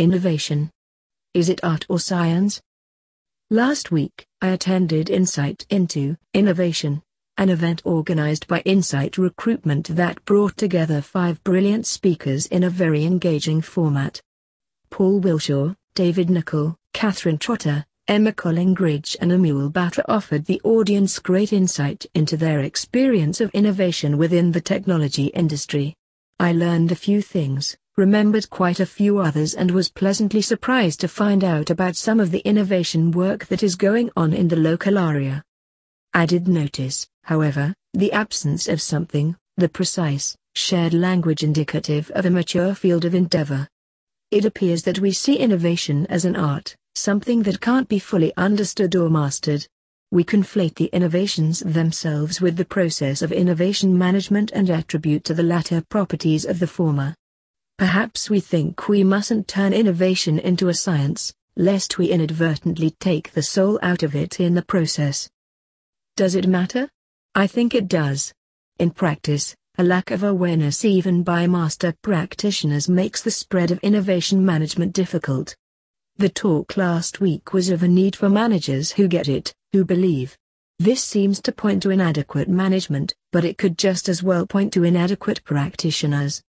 Innovation. Is it art or science? Last week, I attended Insight into Innovation, an event organized by Insight Recruitment that brought together five brilliant speakers in a very engaging format. Paul Wilshaw, David Nicoll, Catherine Trotter, Emma Collingridge and Amul Batra offered the audience great insight into their experience of innovation within the technology industry. I learned a few things, remembered quite a few others and was pleasantly surprised to find out about some of the innovation work that is going on in the local area. I did notice, however, the absence of something, the precise, shared language indicative of a mature field of endeavor. It appears that we see innovation as an art, something that can't be fully understood or mastered. We conflate the innovations themselves with the process of innovation management and attribute to the latter properties of the former. Perhaps we think we mustn't turn innovation into a science, lest we inadvertently take the soul out of it in the process. Does it matter? I think it does. In practice, a lack of awareness even by master practitioners makes the spread of innovation management difficult. The talk last week was of a need for managers who get it, who believe. This seems to point to inadequate management, but it could just as well point to inadequate practitioners.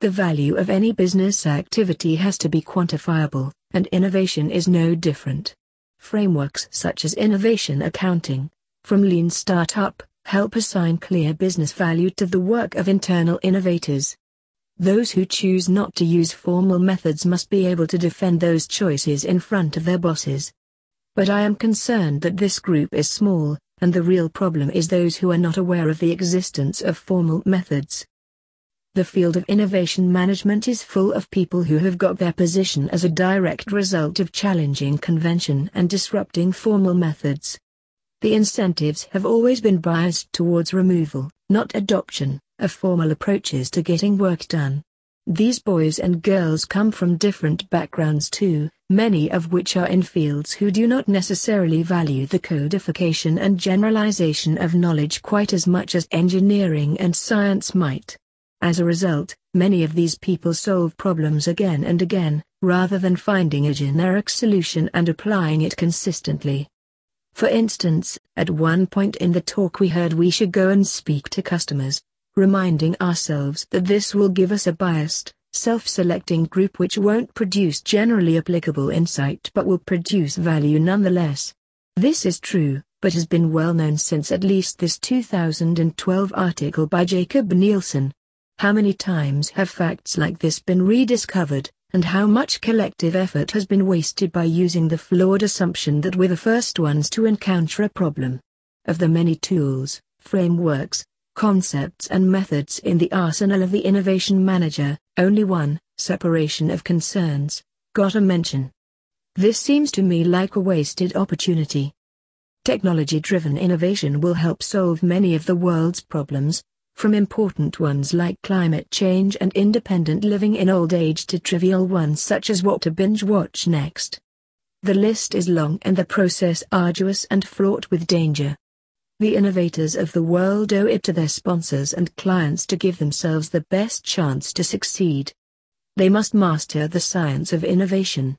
The value of any business activity has to be quantifiable, and innovation is no different. Frameworks such as innovation accounting, from lean startup, help assign clear business value to the work of internal innovators. Those who choose not to use formal methods must be able to defend those choices in front of their bosses. But I am concerned that this group is small, and the real problem is those who are not aware of the existence of formal methods. The field of innovation management is full of people who have got their position as a direct result of challenging convention and disrupting formal methods. The incentives have always been biased towards removal, not adoption, of formal approaches to getting work done. These boys and girls come from different backgrounds too, many of which are in fields who do not necessarily value the codification and generalization of knowledge quite as much as engineering and science might. As a result, many of these people solve problems again and again, rather than finding a generic solution and applying it consistently. For instance, at one point in the talk we heard we should go and speak to customers, reminding ourselves that this will give us a biased, self-selecting group which won't produce generally applicable insight but will produce value nonetheless. This is true, but has been well known since at least this 2012 article by Jakob Nielsen, how many times have facts like this been rediscovered, and how much collective effort has been wasted by using the flawed assumption that we're the first ones to encounter a problem? Of the many tools, frameworks, concepts and methods in the arsenal of the innovation manager, only one, separation of concerns, got a mention. This seems to me like a wasted opportunity. Technology-driven innovation will help solve many of the world's problems, from important ones like climate change and independent living in old age to trivial ones such as what to binge watch next. The list is long and the process arduous and fraught with danger. The innovators of the world owe it to their sponsors and clients to give themselves the best chance to succeed. They must master the science of innovation,